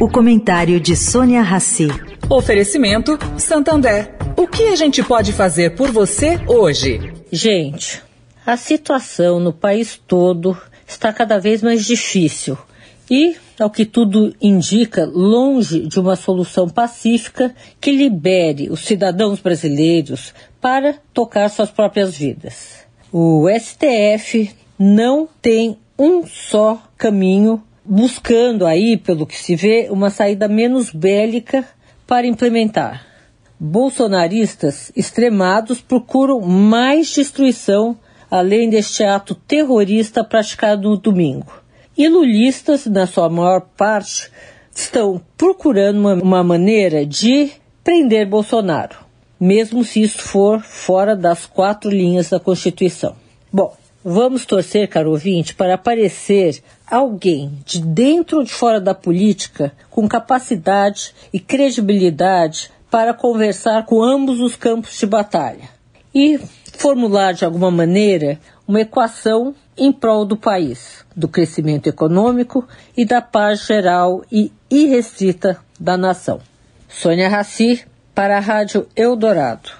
O comentário de Sônia Rassi. Oferecimento Santander. O que a gente pode fazer por você hoje? Gente, a situação no país todo está cada vez mais difícil e, ao que tudo indica, longe de uma solução pacífica que libere os cidadãos brasileiros para tocar suas próprias vidas. O STF não tem um só caminho buscando aí, pelo que se vê, uma saída menos bélica para implementar. Bolsonaristas extremados procuram mais destruição além deste ato terrorista praticado no domingo. E lulistas, na sua maior parte, estão procurando uma, uma maneira de prender Bolsonaro, mesmo se isso for fora das quatro linhas da Constituição. Bom, vamos torcer, caro ouvinte, para aparecer alguém de dentro ou de fora da política com capacidade e credibilidade para conversar com ambos os campos de batalha e formular de alguma maneira uma equação em prol do país, do crescimento econômico e da paz geral e irrestrita da nação. Sônia Raci, para a Rádio Eldorado.